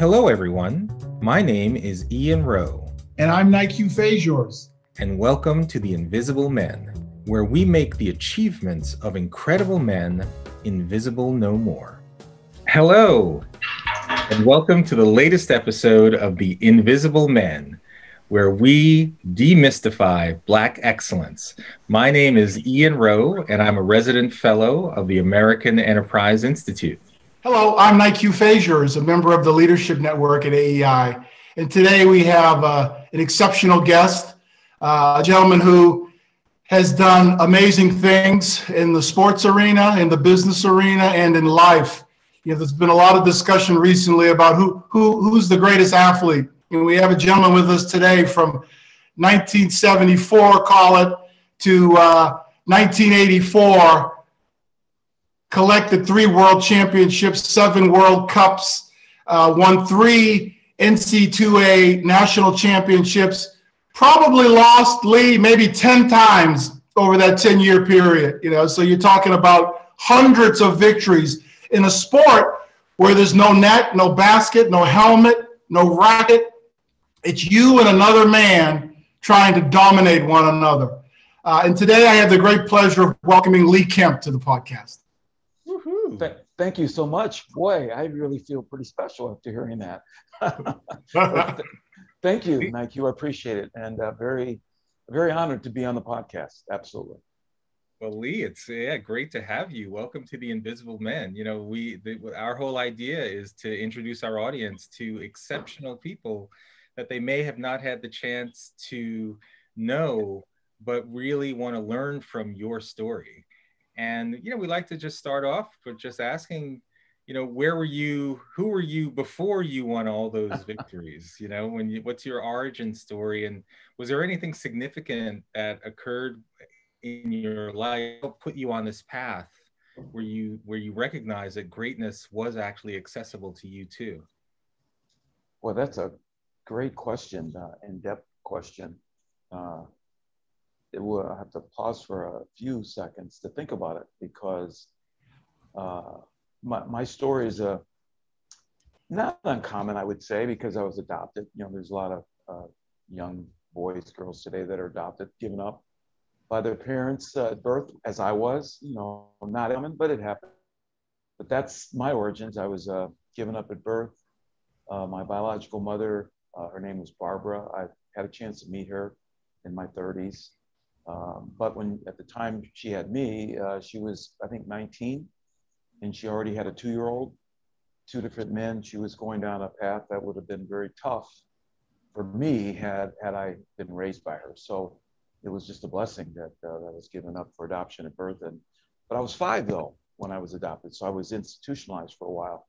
Hello, everyone. My name is Ian Rowe. And I'm Nique Fajors. And welcome to The Invisible Men, where we make the achievements of incredible men invisible no more. Hello, and welcome to the latest episode of The Invisible Men, where we demystify Black excellence. My name is Ian Rowe, and I'm a resident fellow of the American Enterprise Institute. Hello, I'm Nique Fajors, a member of the Leadership Network at AEI. And today we have uh, an exceptional guest, uh, a gentleman who has done amazing things in the sports arena, in the business arena, and in life. You know, there's been a lot of discussion recently about who, who who's the greatest athlete. And we have a gentleman with us today from 1974, call it, to uh, 1984, collected three world championships, seven World Cups, uh, won three NC2A national championships, probably lost Lee maybe 10 times over that 10 year period. You know, so you're talking about hundreds of victories in a sport where there's no net, no basket, no helmet, no racket. It's you and another man trying to dominate one another. Uh, and today I have the great pleasure of welcoming Lee Kemp to the podcast. Th- thank you so much. Boy, I really feel pretty special after hearing that. thank you, Nique. I appreciate it. And uh, very, very honored to be on the podcast. Absolutely. Well, Lee, it's yeah, great to have you. Welcome to the Invisible Men. You know, we the, our whole idea is to introduce our audience to exceptional people that they may have not had the chance to know, but really want to learn from your story. And you know, we like to just start off with just asking, you know, where were you? Who were you before you won all those victories? You know, when you, what's your origin story, and was there anything significant that occurred in your life put you on this path where you where you recognize that greatness was actually accessible to you too? Well, that's a great question, uh, in-depth question. Uh, it will have to pause for a few seconds to think about it because uh, my, my story is a not uncommon, I would say, because I was adopted. You know, there's a lot of uh, young boys, girls today that are adopted, given up by their parents uh, at birth, as I was. You know, not common, but it happened. But that's my origins. I was uh, given up at birth. Uh, my biological mother, uh, her name was Barbara. I had a chance to meet her in my 30s. Um, but when at the time she had me, uh, she was I think 19, and she already had a two-year-old, two different men. She was going down a path that would have been very tough for me had had I been raised by her. So it was just a blessing that uh, that was given up for adoption at birth. And but I was five though when I was adopted, so I was institutionalized for a while.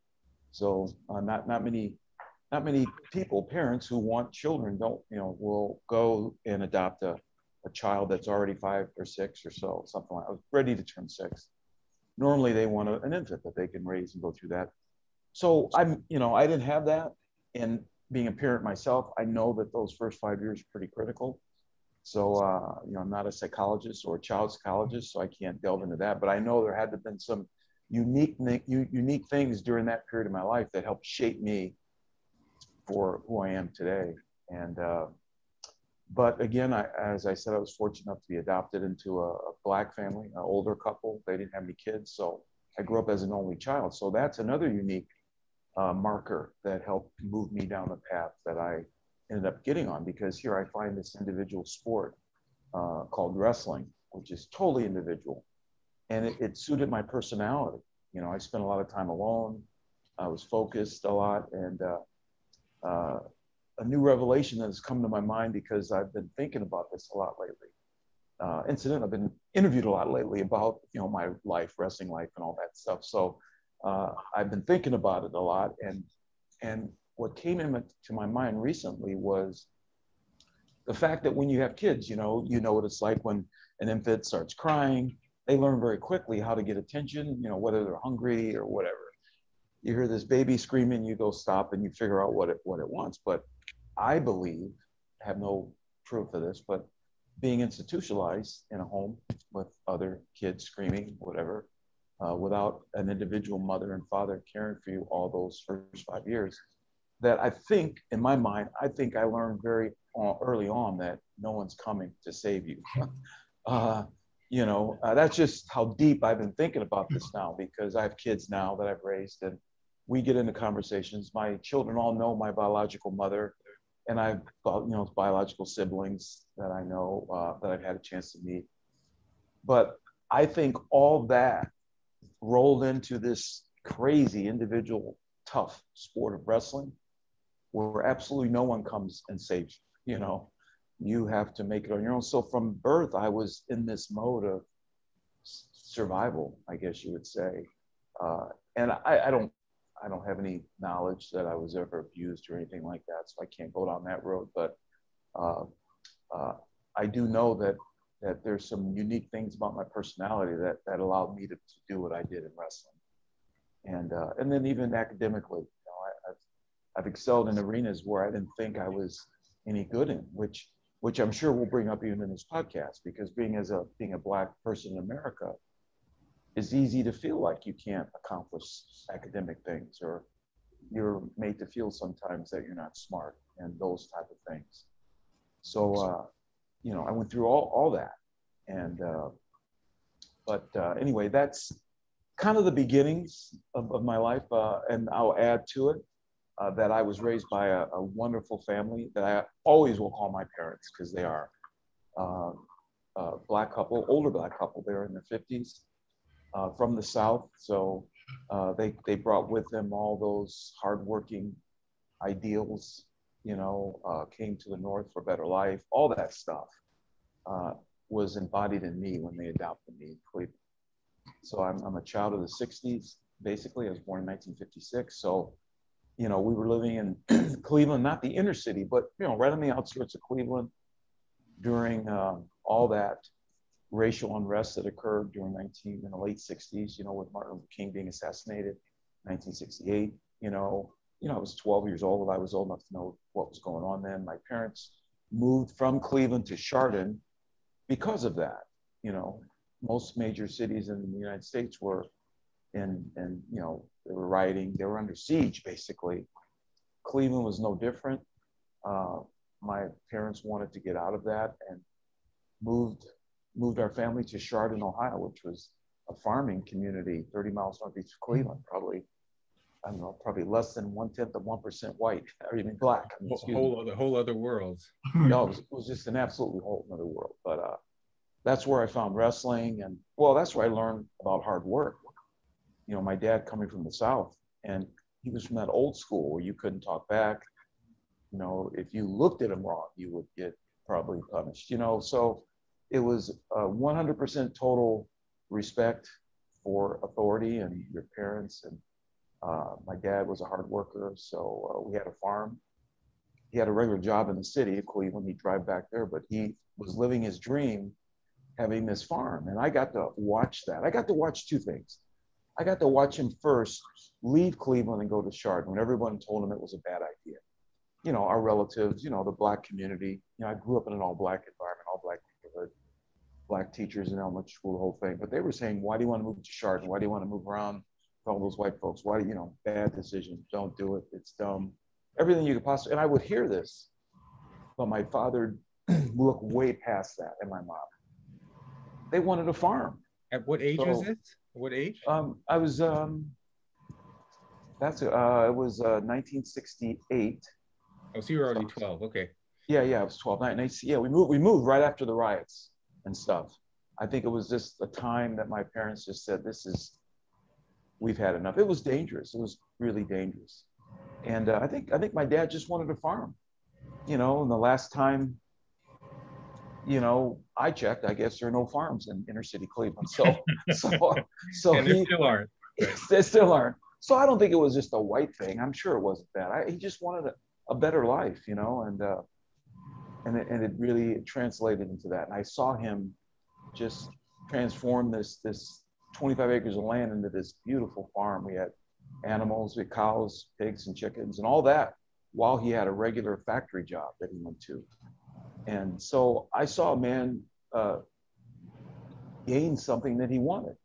So uh, not not many not many people, parents who want children, don't you know, will go and adopt a a child that's already five or six or so, something like I was ready to turn six. Normally they want a, an infant that they can raise and go through that. So I'm, you know, I didn't have that. And being a parent myself, I know that those first five years are pretty critical. So, uh, you know, I'm not a psychologist or a child psychologist, so I can't delve into that. But I know there had to have been some unique, unique things during that period of my life that helped shape me for who I am today. And uh, but again, I, as I said, I was fortunate enough to be adopted into a, a, black family, an older couple. They didn't have any kids, so I grew up as an only child. So that's another unique uh, marker that helped move me down the path that I ended up getting on. Because here I find this individual sport uh, called wrestling, which is totally individual, and it, it suited my personality. You know, I spent a lot of time alone. I was focused a lot, and uh, uh a new revelation that has come to my mind because I've been thinking about this a lot lately. Uh, incident, I've been interviewed a lot lately about you know my life, wrestling life, and all that stuff. So uh, I've been thinking about it a lot, and and what came into my mind recently was the fact that when you have kids, you know, you know what it's like when an infant starts crying. They learn very quickly how to get attention, you know, whether they're hungry or whatever. You hear this baby screaming, you go stop and you figure out what it what it wants. But I believe, have no proof of this, but being institutionalized in a home with other kids screaming, whatever, uh, without an individual mother and father caring for you all those first five years, that I think, in my mind, I think I learned very early on that no one's coming to save you. uh, you know, uh, that's just how deep I've been thinking about this now because I have kids now that I've raised and we get into conversations. My children all know my biological mother and I've, got you know, biological siblings that I know uh, that I've had a chance to meet. But I think all that rolled into this crazy individual tough sport of wrestling where absolutely no one comes and saves you, you know you have to make it on your own. So from birth, I was in this mode of survival, I guess you would say. Uh, and I, I, don't, I don't have any knowledge that I was ever abused or anything like that, so I can't go down that road. But uh, uh, I do know that that there's some unique things about my personality that that allowed me to, to do what I did in wrestling, and uh, and then even academically, you know, I, I've I've excelled in arenas where I didn't think I was any good in, which which I'm sure we'll bring up even in this podcast, because being as a being a black person in America, is easy to feel like you can't accomplish academic things, or you're made to feel sometimes that you're not smart and those type of things. So, uh, you know, I went through all all that, and uh, but uh, anyway, that's kind of the beginnings of, of my life, uh, and I'll add to it uh, that I was raised by a, a, wonderful family that I always will call my parents because they are uh, a black couple, older black couple. They're in their 50s uh, from the South. So uh, they, they brought with them all those hardworking ideals, you know, uh, came to the North for better life, all that stuff uh, was embodied in me when they adopted me in Cleveland. So I'm, I'm a child of the 60s, basically. I was born in 1956. So you know, we were living in Cleveland, not the inner city, but you know, right on the outskirts of Cleveland during um, all that racial unrest that occurred during 19 in the late 60s. You know, with Martin Luther King being assassinated, 1968. You know, you know, I was 12 years old. I was old enough to know what was going on then. My parents moved from Cleveland to Chardon because of that. You know, most major cities in the United States were in, in you know, they were rioting. They were under siege, basically. Cleveland was no different. Uh, my parents wanted to get out of that and moved moved our family to Chardon, Ohio, which was a farming community 30 miles northeast of Cleveland, probably, I don't know, probably less than one tenth of 1% white or even black. I mean, whole, other, whole other world. no, it was, it was, just an absolutely whole other world. But uh, that's where I found wrestling. And well, that's where I learned about hard work you know, my dad coming from the South, and he was from that old school where you couldn't talk back. You know, if you looked at him wrong, you would get probably punished. You know, so it was 100% total respect for authority and your parents. And uh, my dad was a hard worker, so uh, we had a farm. He had a regular job in the city of Cleveland. He'd drive back there, but he was living his dream having this farm. And I got to watch that. I got to watch two things. I got to watch him first leave Cleveland and go to Chardon when everyone told him it was a bad idea. You know, our relatives, you know, the black community. You know, I grew up in an all black environment, black teachers in elementary school, the whole thing. But they were saying, why do you want to move to Chardon? Why do you want to move around with all those white folks? Why, you know, bad decision. Don't do it. It's dumb. Everything you could possibly. And I would hear this, but my father looked way past that, and my mom. They wanted a farm. At what age so, was it? What age? Um, I was um, that's uh, it was uh, 1968. Oh, so you were already 12. Okay. Yeah, yeah, I was 12. yeah, we moved. We moved right after the riots and stuff. I think it was just a time that my parents just said, "This is, we've had enough." It was dangerous. It was really dangerous, and uh, I think I think my dad just wanted a farm. You know, and the last time you know, I checked. I guess there are no farms in inner city Cleveland. So, so, so and he, still aren't. There still aren't. So I don't think it was just a white thing. I'm sure it wasn't that. I, he just wanted a, a better life, you know, and uh, and it, and it really translated into that. And I saw him just transform this this 25 acres of land into this beautiful farm. We had animals, we had cows, pigs, and chickens, and all that while he had a regular factory job that he went to. And so I saw a man uh, gain something that he wanted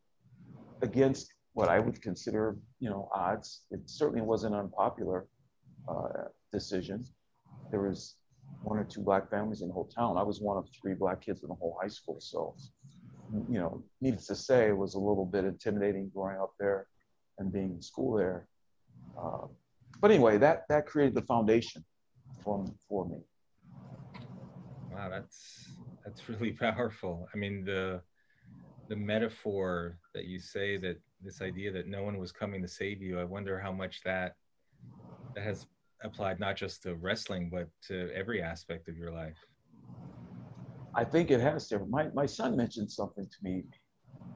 against what I would consider, you know, odds. It certainly wasn't unpopular. uh, decision. There was one or two black families in the whole town. I was one of three black kids in the whole high school. So, you know, needless to say, it was a little bit intimidating growing up there and being in school there. Uh, but anyway, that that created the foundation for for me. Wow, that's that's really powerful. I mean, the the metaphor that you say that this idea that no one was coming to save you. I wonder how much that that has applied not just to wrestling but to every aspect of your life. I think it has to. My my son mentioned something to me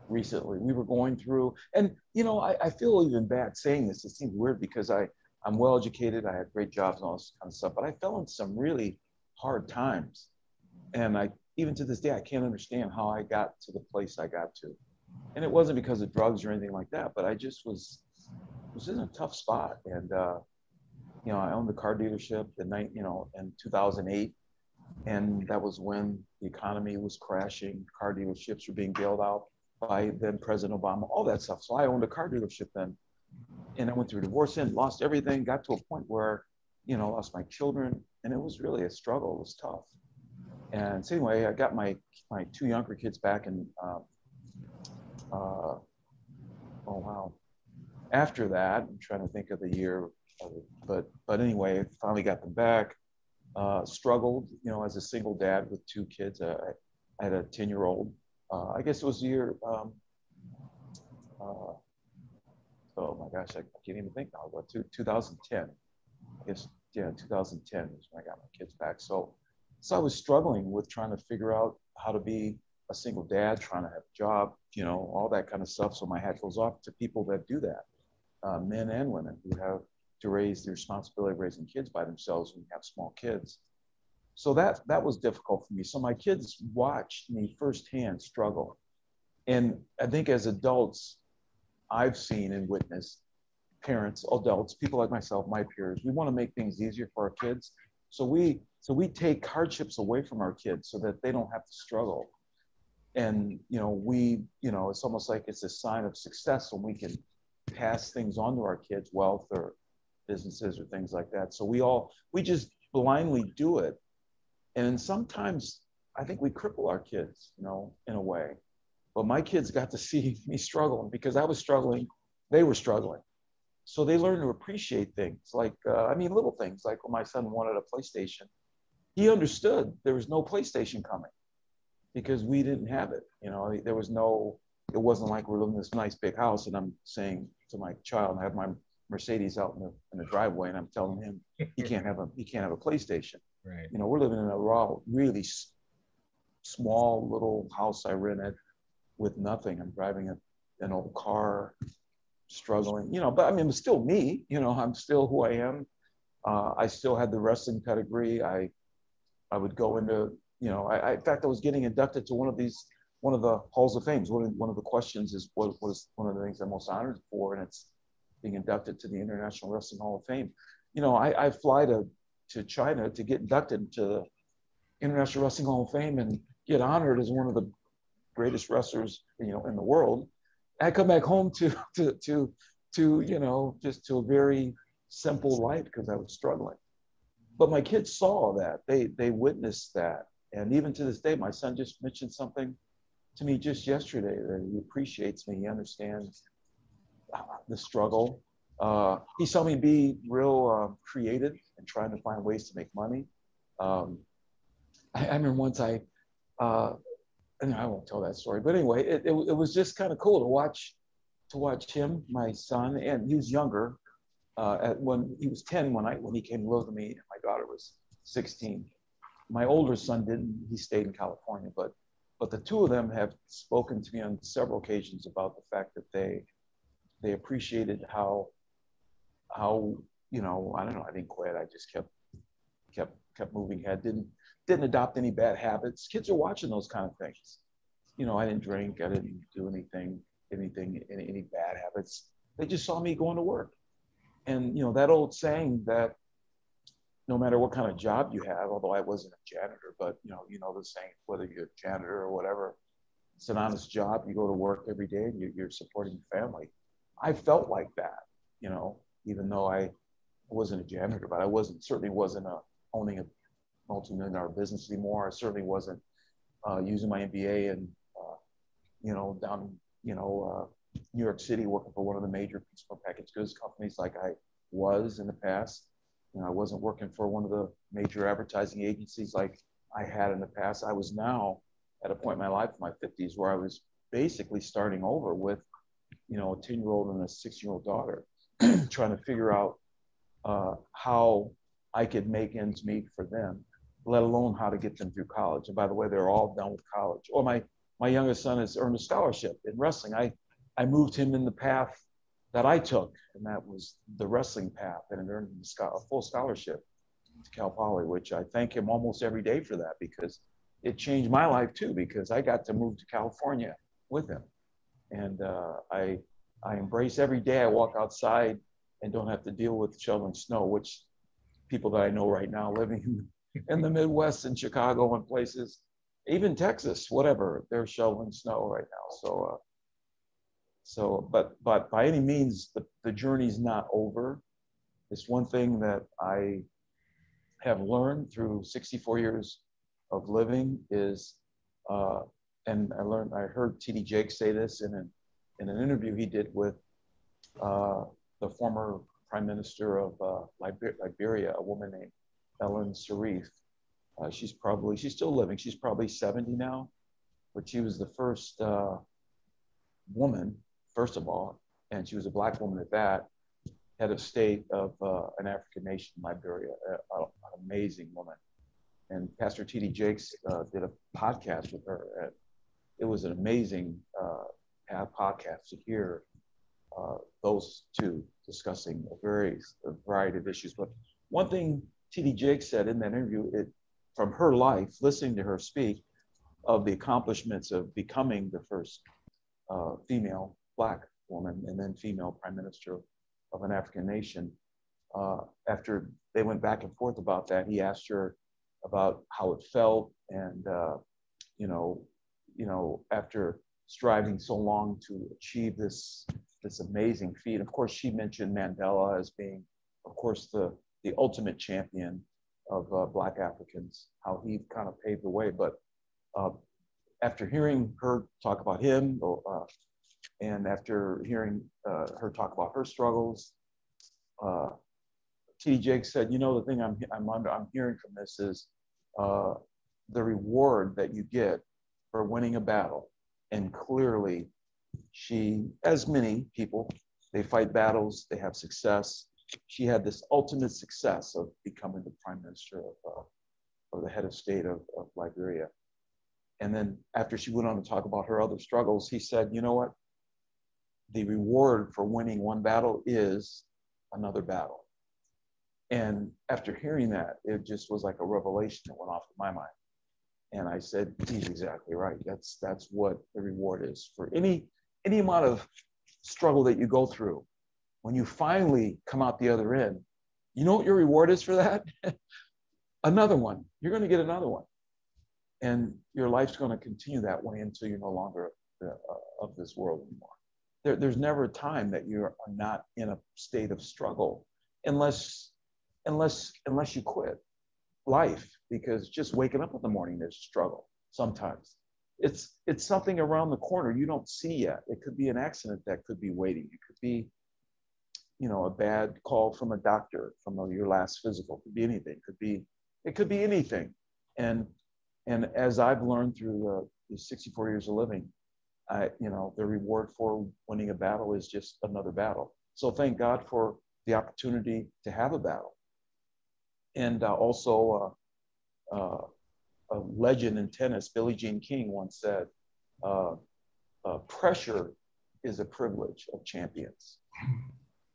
recently. We were going through, and you know, I, I feel even bad saying this. It seems weird because I I'm well educated. I had great jobs and all this kind of stuff, but I fell into some really hard times, and I even to this day I can't understand how I got to the place I got to, and it wasn't because of drugs or anything like that, but I just was was in a tough spot, and uh, you know I owned a car dealership in night you know in 2008, and that was when the economy was crashing, car dealerships were being bailed out by then President Obama, all that stuff. So I owned a car dealership then and I went through divorce and lost everything, got to a point where, you know, lost my children. And it was really a struggle. It was tough. And so anyway, I got my, my two younger kids back and, um, uh, oh, wow. After that, I'm trying to think of the year, but, but anyway, finally got them back. Uh, struggled, you know, as a single dad with two kids. Uh, I had a 10 year old. Uh, I guess it was the year, um, uh, oh my gosh, I, can't even think now. What, 2010? I guess, yeah, 2010 was when I got my kids back. So, so I was struggling with trying to figure out how to be a single dad, trying to have a job, you know, all that kind of stuff. So my hat goes off to people that do that, uh, men and women who have to raise the responsibility of raising kids by themselves when you have small kids. So that that was difficult for me. So my kids watched me firsthand struggle, and I think as adults, I've seen and witnessed parents, adults, people like myself, my peers, we want to make things easier for our kids. So we so we take hardships away from our kids so that they don't have to struggle. And you know, we, you know, it's almost like it's a sign of success when we can pass things on to our kids, wealth or businesses or things like that. So we all we just blindly do it. And sometimes I think we cripple our kids, you know, in a way. But my kids got to see me struggling because I was struggling, they were struggling. So they learned to appreciate things like, uh, I mean, little things like when my son wanted a PlayStation, he understood there was no PlayStation coming because we didn't have it. You know, there was no, it wasn't like we're living in this nice big house and I'm saying to my child, I have my Mercedes out in the, in the driveway and I'm telling him he can't have a, he can't have a PlayStation. Right. You know, we're living in a raw, really small little house I rented with nothing. I'm driving a, an old car, struggling, you know, but I mean, it's still me, you know, I'm still who I am. Uh, I still had the wrestling pedigree. I, I would go into, you know, I, I, in fact, I was getting inducted to one of these, one of the halls of fame. One of, one of the questions is what was one of the things I'm most honored for, and it's being inducted to the International Wrestling Hall of Fame. You know, I, I fly to, to China to get inducted to the International Wrestling Hall of Fame and get honored as one of the greatest wrestlers, you know, in the world. I come back home to to to to you know just to a very simple life because I was struggling. But my kids saw that they they witnessed that, and even to this day, my son just mentioned something to me just yesterday that he appreciates me. He understands the struggle. Uh, he saw me be real uh, creative and trying to find ways to make money. Um, I, I, remember once I uh, and I won't tell that story, but anyway, it, it, it was just kind of cool to watch to watch him, my son, and he was younger. Uh, at when he was 10 when I when he came to live with me, and my daughter was 16. My older son didn't; he stayed in California. But but the two of them have spoken to me on several occasions about the fact that they they appreciated how how you know I don't know I didn't quit. I just kept kept kept moving ahead. Didn't didn't adopt any bad habits. Kids are watching those kind of things. You know, I didn't drink, I didn't do anything, anything, any, any bad habits. They just saw me going to work. And, you know, that old saying that no matter what kind of job you have, although I wasn't a janitor, but, you know, you know the saying, whether you're a janitor or whatever, it's an honest job. You go to work every day and you're, you're supporting your family. I felt like that, you know, even though I wasn't a janitor, but I wasn't certainly wasn't a, owning a multi-million dollar business anymore. I certainly wasn't uh, using my MBA and uh, you know down you know uh, New York City working for one of the major consumer packaged goods companies like I was in the past. You know, I wasn't working for one of the major advertising agencies like I had in the past. I was now at a point in my life, my 50s, where I was basically starting over with, you know, a 10 year old and a six year old daughter, trying to figure out uh, how I could make ends meet for them, let alone how to get them through college. And by the way, they're all done with college. Or my, my youngest son has earned a scholarship in wrestling. I, I moved him in the path that I took, and that was the wrestling path, and it earned him a full scholarship to Cal Poly, which I thank him almost every day for that because it changed my life too, because I got to move to California with him. And uh, I, I embrace every day I walk outside and don't have to deal with shoveling snow, which people that I know right now living in the Midwest and Chicago and places, even Texas, whatever, they're shoveling snow right now. So, uh, so, but, but by any means, the, the journey's not over. It's one thing that I have learned through 64 years of living is, uh, and I learned, I heard T.D. Jakes say this in an, in an interview he did with uh, the former prime minister of uh, Liber- Liberia, a woman named Ellen Sirleaf. Uh, she's probably, she's still living. She's probably 70 now, but she was the first uh, woman, first of all, and she was a black woman at that, head of state of uh, an African nation, Liberia, an amazing woman. And Pastor T.D. Jakes uh, did a podcast with her. It was an amazing uh, podcast to hear uh, those two discussing a very a variety of issues. But one thing T.D. Jakes said in that interview, it, from her life, listening to her speak, of the accomplishments of becoming the first uh, female black woman and then female prime minister of an African nation. Uh, after they went back and forth about that, he asked her about how it felt, and uh, you know, you know, after striving so long to achieve this this amazing feat. Of course, she mentioned Mandela as being, of course, the the ultimate champion of uh, Black Africans, how he kind of paved the way. But uh, after hearing her talk about him, uh, and after hearing uh, her talk about her struggles, uh. Jake said, "You know, the thing I'm I'm under, I'm hearing from this is uh, the reward that you get for winning a battle, and clearly." She, as many people, they fight battles, they have success. She had this ultimate success of becoming the prime minister of, uh, the head of state of, of Liberia. And then after she went on to talk about her other struggles, he said, you know what? The reward for winning one battle is another battle. And after hearing that, it just was like a revelation that went off in my mind. And I said, he's exactly right. That's that's what the reward is for any any amount of struggle that you go through, when you finally come out the other end, you know what your reward is for that? another one. You're going to get another one. And your life's going to continue that way until you're no longer uh, of this world anymore. There, there's never a time that you are not in a state of struggle unless, unless, unless you quit life because just waking up in the morning is a struggle sometimes it's it's something around the corner you don't see yet. It could be an accident that could be waiting. It could be, you know, a bad call from a doctor from your last physical. It could be anything. It could be it could be anything. And and as I've learned through the 64 years of living, I you know the reward for winning a battle is just another battle. So thank God for the opportunity to have a battle. And uh, also. Uh, a legend in tennis, Billie Jean King, once said, uh, uh, "Pressure is a privilege of champions."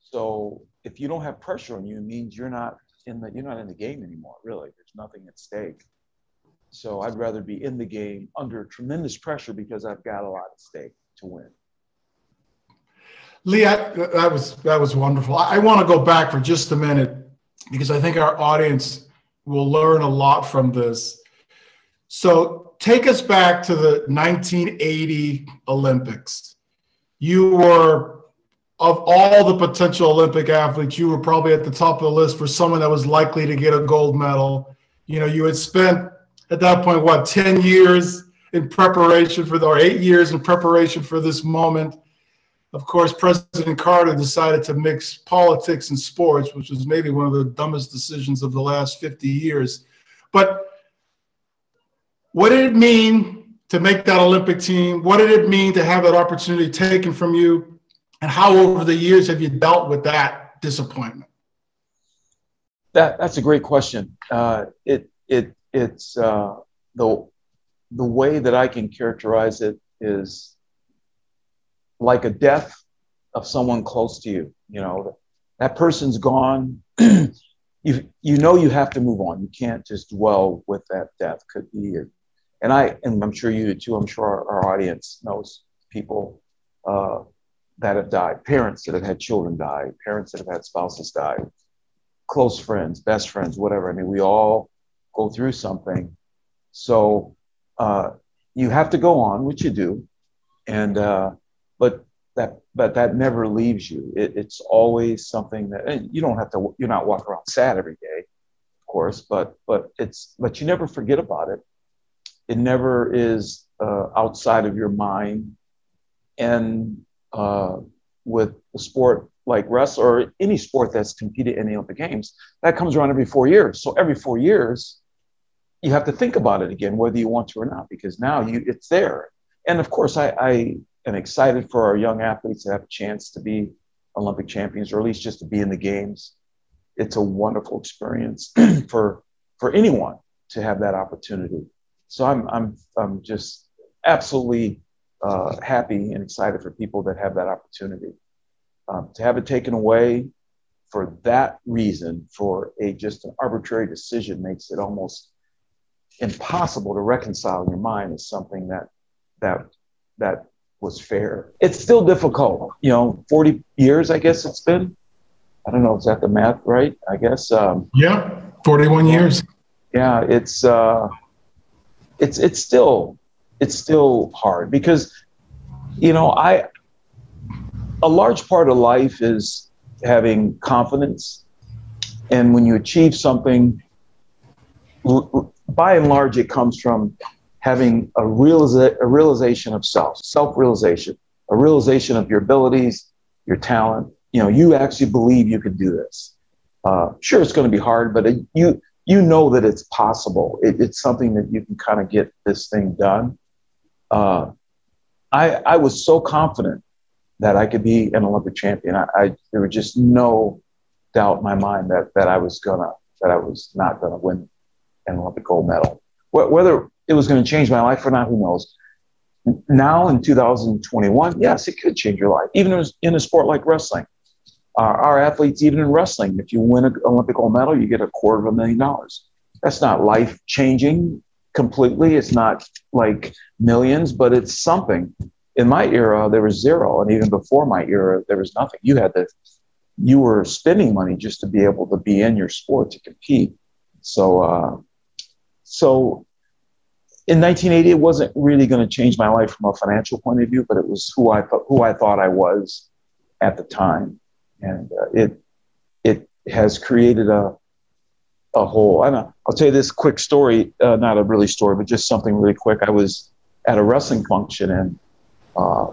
So if you don't have pressure on you, it means you're not in the you're not in the game anymore. Really, there's nothing at stake. So I'd rather be in the game under tremendous pressure because I've got a lot at stake to win. Lee, I, that was that was wonderful. I, I want to go back for just a minute because I think our audience will learn a lot from this. So take us back to the 1980 Olympics. You were of all the potential Olympic athletes, you were probably at the top of the list for someone that was likely to get a gold medal. You know, you had spent at that point, what, 10 years in preparation for the, or eight years in preparation for this moment. Of course, President Carter decided to mix politics and sports, which was maybe one of the dumbest decisions of the last 50 years. But what did it mean to make that Olympic team? What did it mean to have that opportunity taken from you? And how over the years have you dealt with that disappointment? That that's a great question. Uh, it it it's uh, the the way that I can characterize it is like a death of someone close to you. You know, that person's gone. you you know you have to move on. You can't just dwell with that death. Could be, and I and I'm sure you do too. I'm sure our, our audience knows people uh, that have died, parents that have had children die, parents that have had spouses die, close friends, best friends, whatever. I mean, we all go through something. So uh, you have to go on, which you do, and uh, but that but that never leaves you. It, it's always something that you don't have to. You're not walking around sad every day, of course, but but it's but you never forget about it. It never is uh, outside of your mind, and uh, with a sport like wrestling or any sport that's competed in the Olympic Games, that comes around every four years. So every four years, you have to think about it again, whether you want to or not, because now you it's there. And of course, I, I am excited for our young athletes to have a chance to be Olympic champions, or at least just to be in the games. It's a wonderful experience for for anyone to have that opportunity. So I'm I'm I'm just absolutely uh, happy and excited for people that have that opportunity. Um, to have it taken away for that reason, for a just an arbitrary decision, makes it almost impossible to reconcile in your mind as something that that that was fair. It's still difficult, you know. Forty years, I guess it's been. I don't know. Is that the math right? I guess. Um, yeah, forty-one years. Yeah, it's uh, it's it's still it's still hard because, you know, I, a large part of life is having confidence. And when you achieve something, by and large, it comes from having a, realiza- a realization of self, self realization, a realization of your abilities, your talent. You know, you actually believe you can do this. Uh, sure, it's going to be hard, but it, you you know that it's possible. It, it's something that you can kind of get this thing done uh, I, I was so confident that I could be an Olympic champion. I, I, there was just no doubt in my mind that that I was gonna that I was not gonna win an Olympic gold medal. Whether it was going to change my life or not, who knows? Now in 2021, yes, it could change your life, even in a sport like wrestling. Our, our athletes, even in wrestling, if you win an Olympic gold medal, you get a quarter of a million dollars. That's not life changing completely. It's not like millions, but it's something. In my era, there was zero, and even before my era, there was nothing. You had to, you were spending money just to be able to be in your sport to compete. So, uh, so in 1980, it wasn't really going to change my life from a financial point of view, but it was who I who I thought I was at the time, and uh, it it has created a a whole. I know. I'll tell you this quick story, uh, not a really story, but just something really quick. I was at a wrestling function, and uh,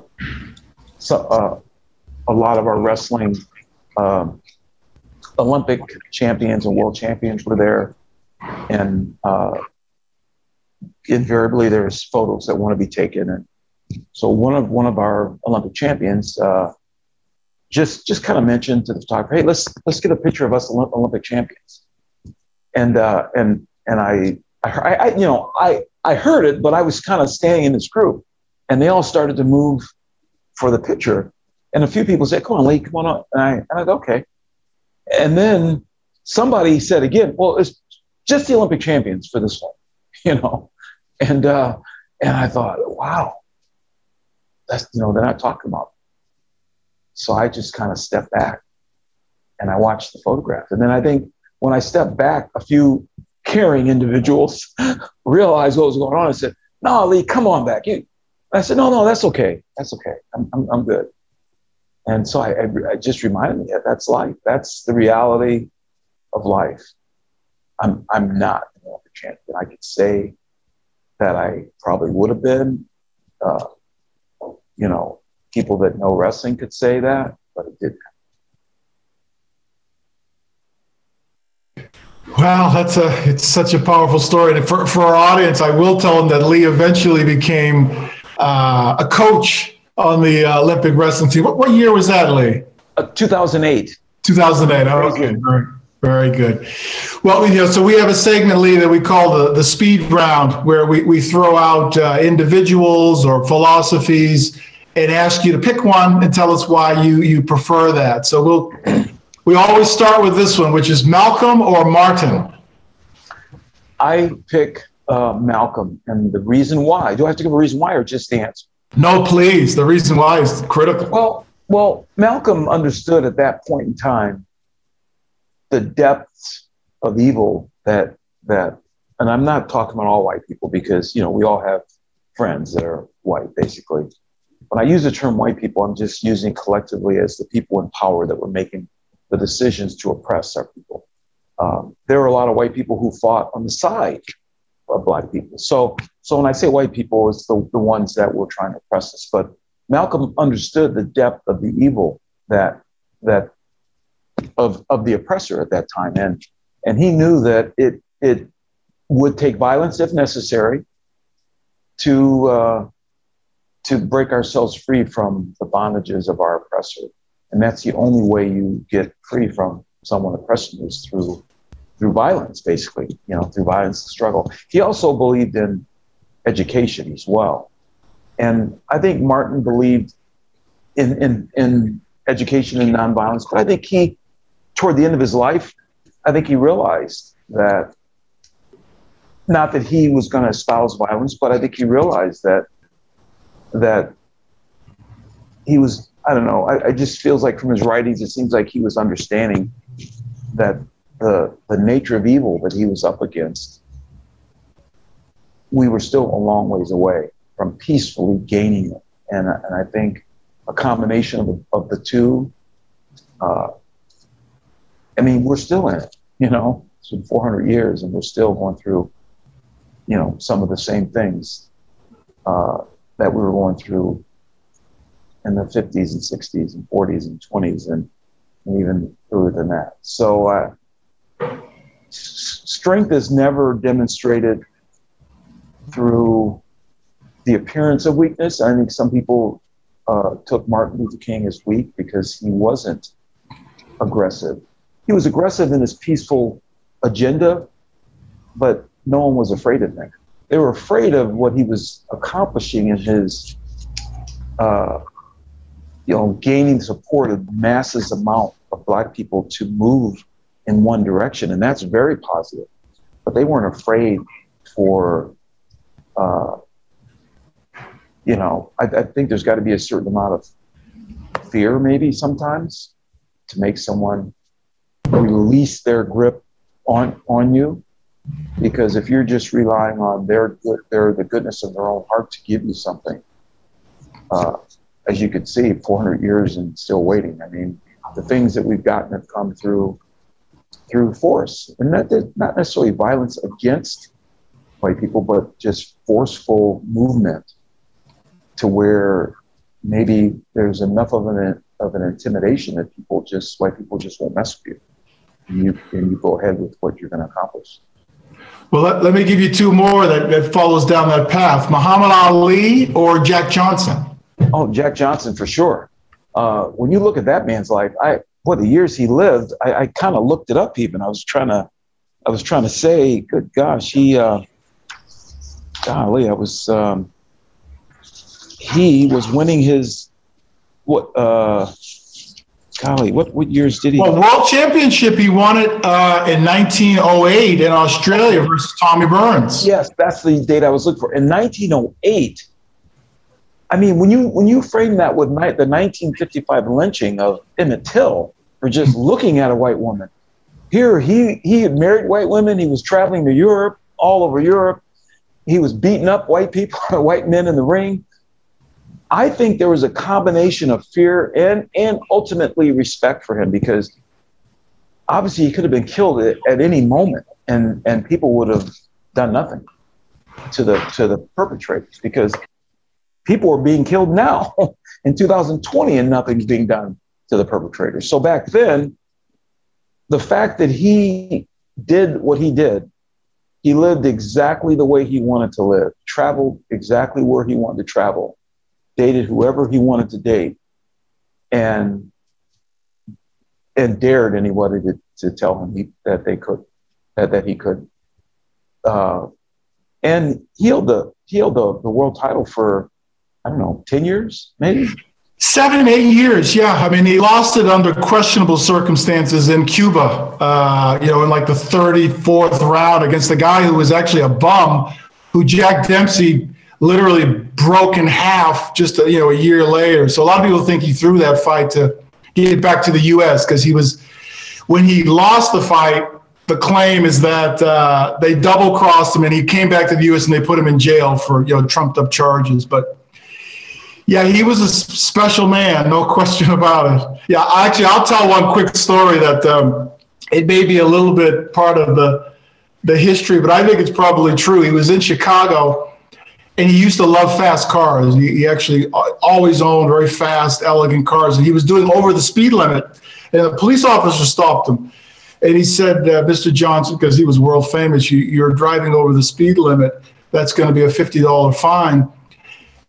so, uh, a lot of our wrestling um, Olympic champions and world champions were there, and uh, invariably there's photos that want to be taken. And so one of one of our Olympic champions uh, just just kind of mentioned to the photographer, "Hey, let's let's get a picture of us Olympic champions." and uh, and and I, I, I, you know, I I heard it, but I was kind of standing in this group, and they all started to move for the picture, and a few people said, "Come on, Lee, come on up," and I, and I go, "Okay," and then somebody said again, "Well, it's just the Olympic champions for this one," you know, and uh, and I thought, wow, that's you know they're not talking about. So I just kind of stepped back, and I watched the photograph, and then I think when I stepped back, a few caring individuals realized what was going on and said, No, Lee, come on back. You. I said, No, no, that's okay. That's okay. I'm, I'm, I'm good. And so I, I, I just reminded me that that's life. That's the reality of life. I'm, I'm not an Olympic champion. I could say that I probably would have been. Uh, you know, people that know wrestling could say that, but it didn't. Wow, that's a it's such a powerful story. And for, for our audience, I will tell them that Lee eventually became uh, a coach on the uh, Olympic wrestling team. What, what year was that, Lee? Uh, 2008. 2008. Oh, okay, very, very good. Well, you know, so we have a segment, Lee, that we call the, the speed round, where we, we throw out uh, individuals or philosophies and ask you to pick one and tell us why you you prefer that. So we'll we always start with this one, which is Malcolm or Martin. I pick uh, Malcolm, and the reason why. Do I have to give a reason why, or just the answer? No, please. The reason why is critical. Well, well, Malcolm understood at that point in time the depths of evil that that, and I'm not talking about all white people because you know we all have friends that are white, basically. When I use the term white people, I'm just using collectively as the people in power that were making the decisions to oppress our people. Um, there were a lot of white people who fought on the side of black people. So, so when I say white people, it's the, the ones that were trying to oppress us. But Malcolm understood the depth of the evil that that of of the oppressor at that time, and and he knew that it it would take violence if necessary to uh, to break ourselves free from the bondages of our oppressor. And that's the only way you get free from someone oppressing you is through through violence, basically, you know, through violence and struggle. He also believed in education as well. And I think Martin believed in, in, in education and nonviolence, but I think he, toward the end of his life, I think he realized that not that he was going to espouse violence, but I think he realized that that he was I don't know. I, I just feels like from his writings, it seems like he was understanding that the the nature of evil that he was up against, we were still a long ways away from peacefully gaining it. And, and I think a combination of, the, of the two, uh, I mean, we're still in it, you know, it's been 400 years and we're still going through, you know, some of the same things uh, that we were going through in the 50s and 60s and 40s and 20s and, and even further than that. So uh, strength is never demonstrated through the appearance of weakness. I think some people uh, took Martin Luther King as weak because he wasn't aggressive. He was aggressive in his peaceful agenda, but no one was afraid of him. They were afraid of what he was accomplishing in his uh, you know, gaining support of masses amount of black people to move in one direction, and that's very positive. But they weren't afraid for, uh, you know, I, I think there's got to be a certain amount of fear, maybe sometimes, to make someone release their grip on on you. Because if you're just relying on their good, their the goodness of their own heart to give you something, uh, as you can see, 400 years and still waiting. I mean, the things that we've gotten have come through through force, and not not necessarily violence against white people, but just forceful movement to where maybe there's enough of an of an intimidation that people just white people just won't mess with you, and you and you go ahead with what you're going to accomplish. Well, let, let me give you two more that, that follows down that path: Muhammad Ali or Jack Johnson. Oh, Jack Johnson for sure. Uh, when you look at that man's life, I what the years he lived, I, I kind of looked it up. Even I was trying to, I was trying to say, good gosh, he, uh, golly, I was, um, he was winning his, what, uh, golly, what what years did he? Well, world championship, he won it uh, in 1908 in Australia versus Tommy Burns. Yes, that's the date I was looking for. In 1908 I mean, when you when you frame that with the 1955 lynching of Emmett Till for just looking at a white woman, here he he had married white women. He was traveling to Europe, all over Europe. He was beating up white people, white men in the ring. I think there was a combination of fear and and ultimately respect for him because obviously he could have been killed at, any moment and and people would have done nothing to the to the perpetrators because people are being killed now in 2020 and nothing's being done to the perpetrators. So back then, the fact that he did what he did, he lived exactly the way he wanted to live, traveled exactly where he wanted to travel, dated whoever he wanted to date, and and dared anybody to, to tell him he, that they could that, that he could uh, and he held the he held the, the world title for I don't know, 10 years, maybe? Seven, eight years, yeah. I mean, he lost it under questionable circumstances in Cuba, uh, you know, in like the 34th round against a guy who was actually a bum, who Jack Dempsey literally broke in half just, a, you know, a year later. So a lot of people think he threw that fight to get back to the U.S. because he was, when he lost the fight, the claim is that uh, they double crossed him and he came back to the U.S. and they put him in jail for, you know, trumped up charges. But yeah, he was a special man, no question about it. Yeah, actually, I'll tell one quick story that um, it may be a little bit part of the the history, but I think it's probably true. He was in Chicago, and he used to love fast cars. He, he actually always owned very fast, elegant cars, and he was doing over the speed limit. And a police officer stopped him, and he said, uh, "Mr. Johnson, because he was world famous, you, you're driving over the speed limit. That's going to be a fifty dollar fine."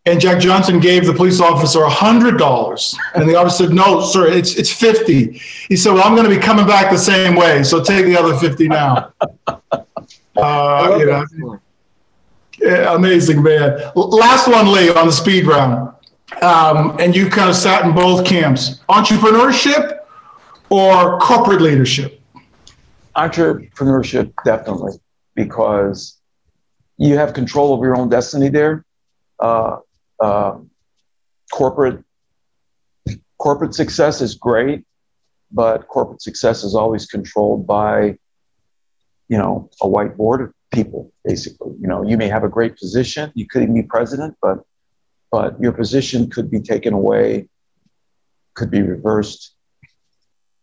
And Jack Johnson gave the police officer $100. And the officer said, no, sir, it's, it's 50. He said, well, I'm going to be coming back the same way. So take the other 50 now. Uh, you know, yeah, amazing, man. Last one, Lee, on the speed round. Um, and you kind of sat in both camps entrepreneurship or corporate leadership? Entrepreneurship, definitely, because you have control of your own destiny there. Uh, uh, corporate corporate success is great, but corporate success is always controlled by, you know, a white board of people, basically. You know, you may have a great position, you could even be president, but but your position could be taken away, could be reversed,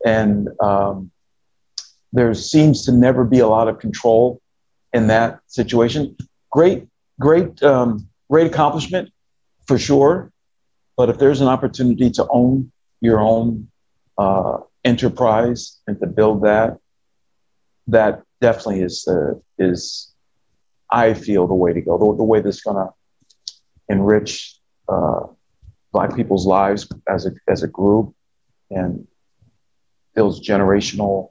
and um, there seems to never be a lot of control in that situation. Great, great, um, great accomplishment for sure. But if there's an opportunity to own your own uh, enterprise and to build that, that definitely is the is I feel the way to go. The, the way that's going to enrich uh, Black people's lives as a as a group and builds generational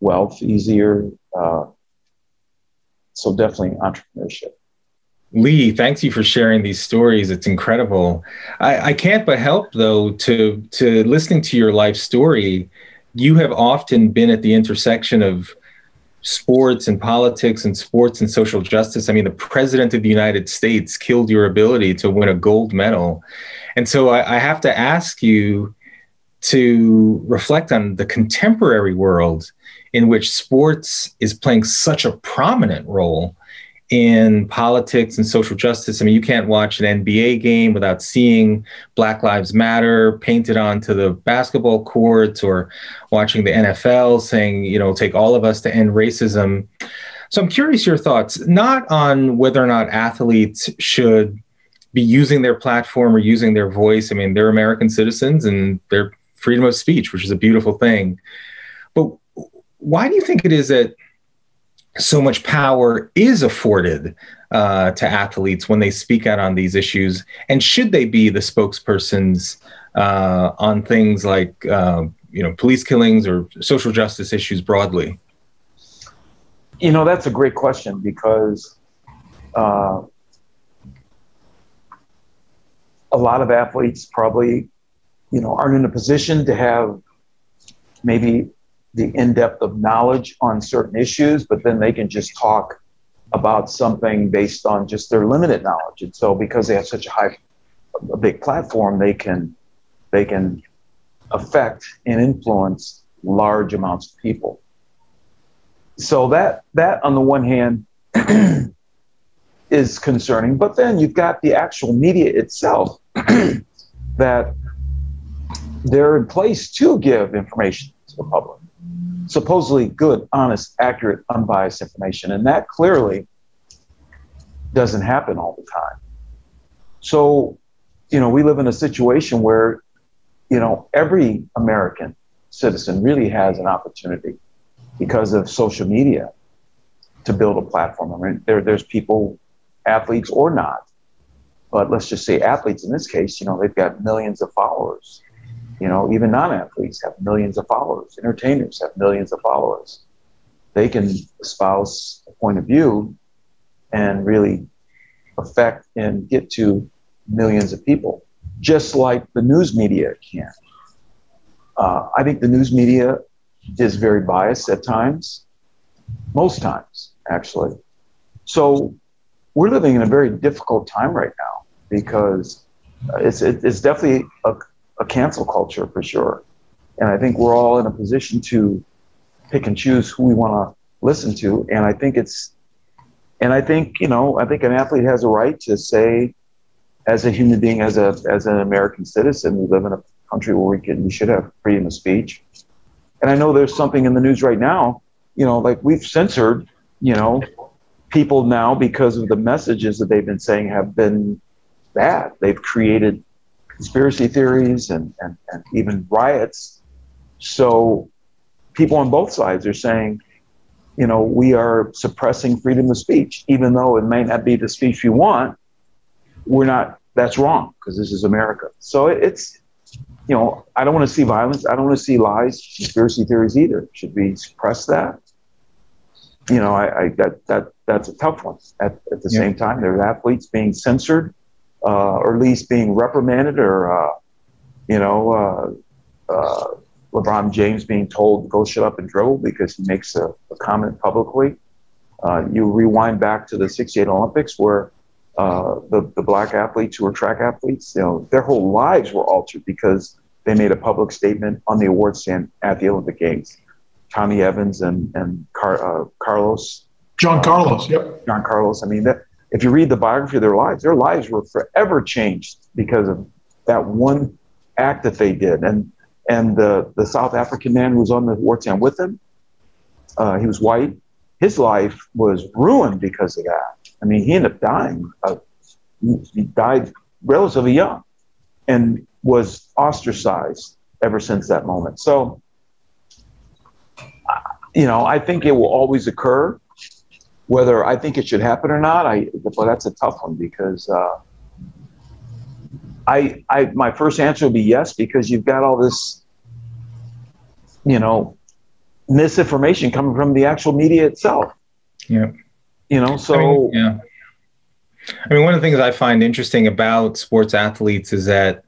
wealth easier. Uh, so definitely entrepreneurship. Lee, thanks you for sharing these stories. It's incredible. I, I can't but help though to to listening to your life story. You have often been at the intersection of sports and politics and sports and social justice. I mean, the president of the United States killed your ability to win a gold medal. And so I, I have to ask you to reflect on the contemporary world in which sports is playing such a prominent role in politics and social justice. I mean, you can't watch an NBA game without seeing Black Lives Matter painted onto the basketball courts or watching the NFL saying, you know, take all of us to end racism. So I'm curious your thoughts, not on whether or not athletes should be using their platform or using their voice. I mean, they're American citizens and they're freedom of speech, which is a beautiful thing. But why do you think it is that so much power is afforded uh, to athletes when they speak out on these issues? And should they be the spokespersons uh, on things like uh, you know police killings or social justice issues broadly? You know that's a great question because uh, a lot of athletes probably you know aren't in a position to have maybe the in-depth of knowledge on certain issues, but then they can just talk about something based on just their limited knowledge. And so because they have such a high a big platform, they can they can affect and influence large amounts of people. So that that on the one hand is concerning, but then you've got the actual media itself that they're in place to give information to the public, supposedly good, honest, accurate, unbiased information. And that clearly doesn't happen all the time. So, you know, we live in a situation where, you know, every American citizen really has an opportunity because of social media to build a platform. I mean, there, there's people, athletes or not, but let's just say athletes in this case, you know, they've got millions of followers. You know, even non-athletes have millions of followers. Entertainers have millions of followers. They can espouse a point of view and really affect and get to millions of people, just like the news media can. Uh, I think the news media is very biased at times, most times, actually. So we're living in a very difficult time right now because it's, it's definitely a, a cancel culture for sure. And I think we're all in a position to pick and choose who we want to listen to. And I think it's, and I think, you know, I think an athlete has a right to say, as a human being, as a as an American citizen, we live in a country where we can we should have freedom of speech. And I know there's something in the news right now, you know, like we've censored, you know, people now because of the messages that they've been saying have been bad. They've created conspiracy theories and, and, and even riots. So people on both sides are saying, you know, we are suppressing freedom of speech, even though it may not be the speech we want. We're not. That's wrong because this is America. So it's, you know, I don't want to see violence. I don't want to see lies, conspiracy theories either. Should we suppress that? You know, I, I that that that's a tough one. At, at the yeah. same time, there's athletes being censored or at least being reprimanded, or uh, you know, uh, uh, LeBron James being told to go shut up and dribble because he makes a, a comment publicly. Uh, you rewind back to the '68 Olympics where uh, the the black athletes who were track athletes, you know, their whole lives were altered because they made a public statement on the award stand at the Olympic Games. Tommy Evans and and Car- Carlos. John Carlos, yep. John Carlos. I mean that if you read the biography of their lives, their lives were forever changed because of that one act that they did. And and the the South African man who was on the war team with him, uh, he was white. His life was ruined because of that. I mean, he ended up dying. Uh, he died relatively young, and was ostracized ever since that moment. So, you know, I think it will always occur. Whether I think it should happen or not, I well, that's a tough one because uh, I, I, my first answer would be yes because you've got all this, you know, misinformation coming from the actual media itself. Yeah. You know, so I mean, yeah. I mean, one of the things I find interesting about sports athletes is that,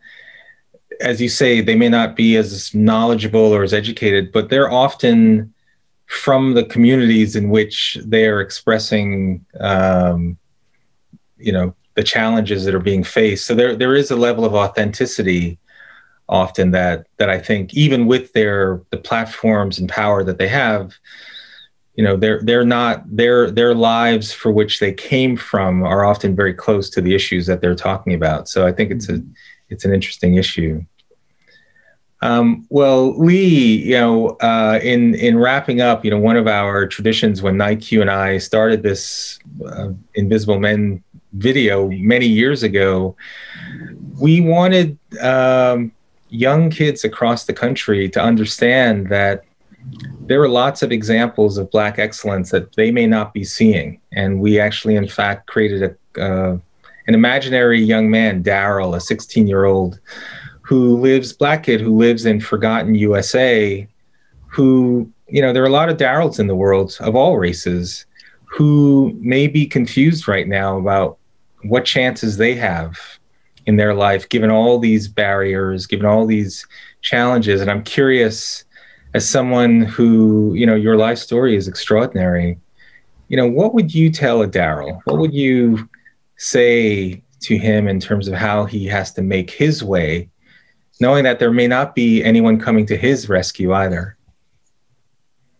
as you say, they may not be as knowledgeable or as educated, but they're often from the communities in which they are expressing, um, you know, the challenges that are being faced. So there, there is a level of authenticity often that that I think even with their the platforms and power that they have, you know, they're they're not their their lives for which they came from are often very close to the issues that they're talking about. So I think it's a it's an interesting issue. Um, well, Lee, you know, uh, in in wrapping up, you know, one of our traditions when Nique and I started this uh, Invisible Men video many years ago, we wanted um, young kids across the country to understand that there are lots of examples of Black excellence that they may not be seeing, and we actually, in fact, created a uh, an imaginary young man, Darryl, a 16 year old who lives black kid who lives in forgotten USA who you know there are a lot of Darryls in the world of all races who may be confused right now about what chances they have in their life given all these barriers given all these challenges. And I'm curious as someone who you know your life story is extraordinary you know what would you tell a Darryl what would you say to him in terms of how he has to make his way knowing that there may not be anyone coming to his rescue either?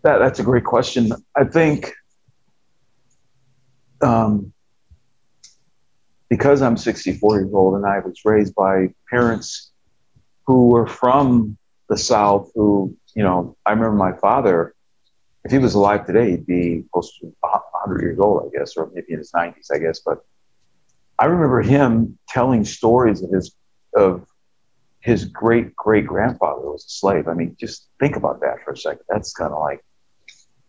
That, that's a great question. I think um, because I'm 64 years old and I was raised by parents who were from the South, who, you know, I remember my father, if he was alive today, he'd be close to 100 years old, I guess, or maybe in his 90s, I guess. But I remember him telling stories of his of his great great grandfather was a slave. I mean, just think about that for a second. That's kind of like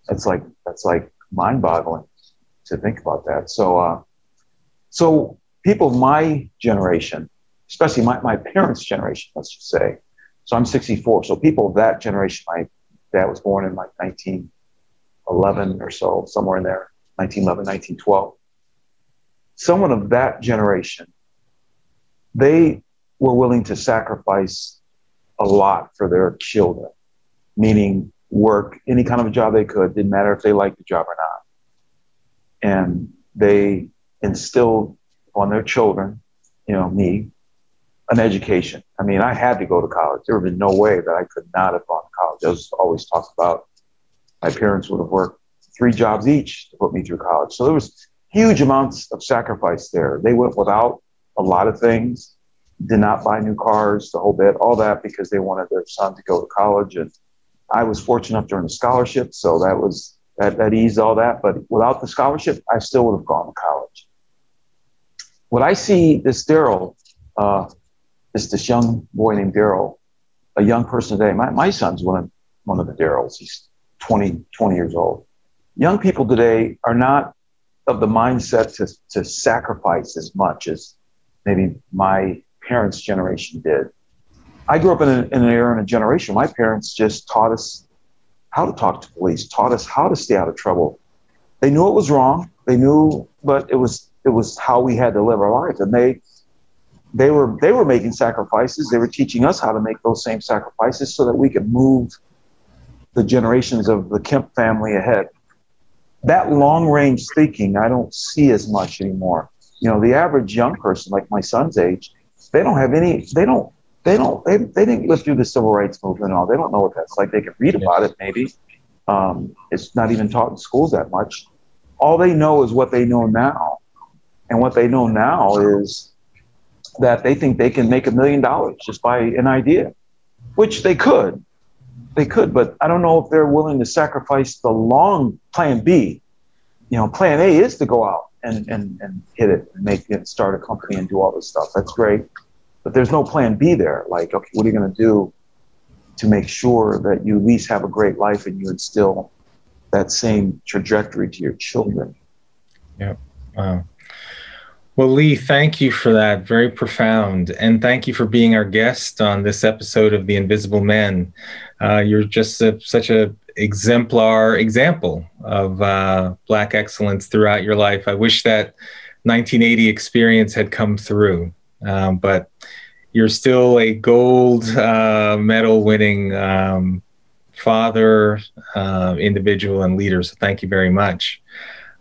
that's like that's like mind boggling to think about that. So uh, so people of my generation, especially my, my parents' generation, let's just say. So I'm 64. So people of that generation, my dad was born in like 1911 or so, somewhere in there, 1911, 1912. Someone of that generation, they were willing to sacrifice a lot for their children, meaning work any kind of a job they could, didn't matter if they liked the job or not. And they instilled on their children, you know, me, an education. I mean, I had to go to college. There would have been no way that I could not have gone to college. I was always talked about my parents would have worked three jobs each to put me through college. So there was huge amounts of sacrifice there. They went without a lot of things, did not buy new cars, the whole bit, all that because they wanted their son to go to college. And I was fortunate enough to earn a scholarship, so that was that that eased all that. But without the scholarship, I still would have gone to college what I see this Darryl, uh, this this young boy named Darryl, a young person today. My, my son's one of one of the Darryls. He's 20, 20 years old. Young people today are not of the mindset to, to sacrifice as much as maybe my parents' generation did. I grew up in, a, in an era and a generation. My parents just taught us how to talk to police, taught us how to stay out of trouble. They knew it was wrong. They knew, but it was it was how we had to live our lives. And they they were they were making sacrifices. They were teaching us how to make those same sacrifices so that we could move the generations of the Kemp family ahead. That long range thinking I don't see as much anymore. You know, the average young person like my son's age, they don't have any they don't they don't they, they didn't live through the civil rights movement and all. They don't know what that's like. They can read about it maybe. Um, it's not even taught in schools that much. All they know is what they know now and what they know now is that they think they can make a million dollars just by an idea, which they could. They could, but I don't know if they're willing to sacrifice the long plan B. You know, plan A is to go out and, and, and hit it and make it, start a company and do all this stuff. That's great. But there's no plan B there. Like, okay, what are you going to do to make sure that you at least have a great life and you instill that same trajectory to your children? Yeah. Wow. Well, Lee, thank you for that. Very profound. And thank you for being our guest on this episode of The Invisible Men. Uh, you're just a, such a exemplar example of uh, Black excellence throughout your life. I wish that 1980 experience had come through, um, but you're still a gold uh, medal winning um, father, uh, individual, and leader. So thank you very much.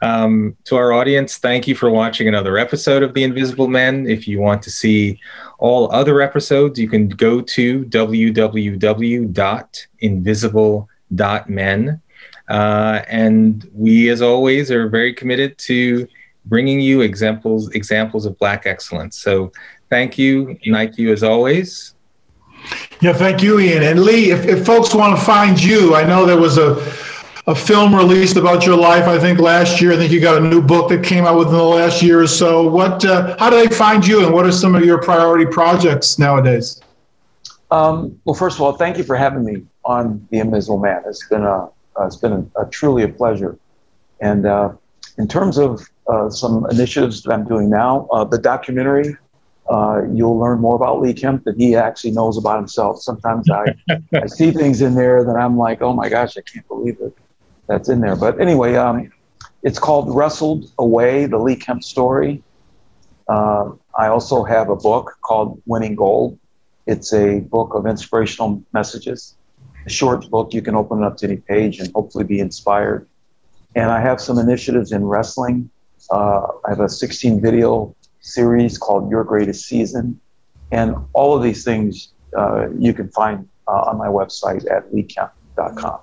Um, to our audience, thank you for watching another episode of The Invisible Men. If you want to see all other episodes, you can go to www.invisible.men. Uh, and we, as always, are very committed to bringing you examples examples of Black excellence. So thank you, Nique, as always. Yeah, thank you, Ian. And Lee, if, if folks want to find you, I know there was a a film released about your life. I think last year. I think you got a new book that came out within the last year or so. What? Uh, how do they find you, and what are some of your priority projects nowadays? Um, well, first of all, thank you for having me on the Invisible Man. It's been a uh, it's been a, a, truly a pleasure. And uh, in terms of uh, some initiatives that I'm doing now, uh, the documentary. Uh, you'll learn more about Lee Kemp than he actually knows about himself. Sometimes I, I see things in there that I'm like, oh my gosh, I can't believe it that's in there. But anyway, um, it's called Wrestled Away, the Lee Kemp story. Uh, I also have a book called Winning Gold. It's a book of inspirational messages. A short book, you can open it up to any page and hopefully be inspired. And I have some initiatives in wrestling. Uh, I have a 16 video series called Your Greatest Season. And all of these things uh, you can find uh, on my website at leekemp.com.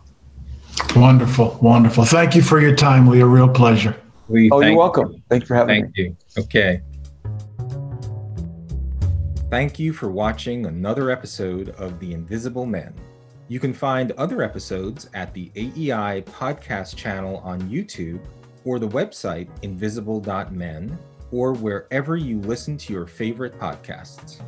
Wonderful, wonderful. Thank you for your time, Lee. A real pleasure. Lee, oh, you're welcome. Thank you for having thank me. Thank you. Okay. Thank you for watching another episode of The Invisible Men. You can find other episodes at the AEI podcast channel on YouTube or the website invisible.men or wherever you listen to your favorite podcasts.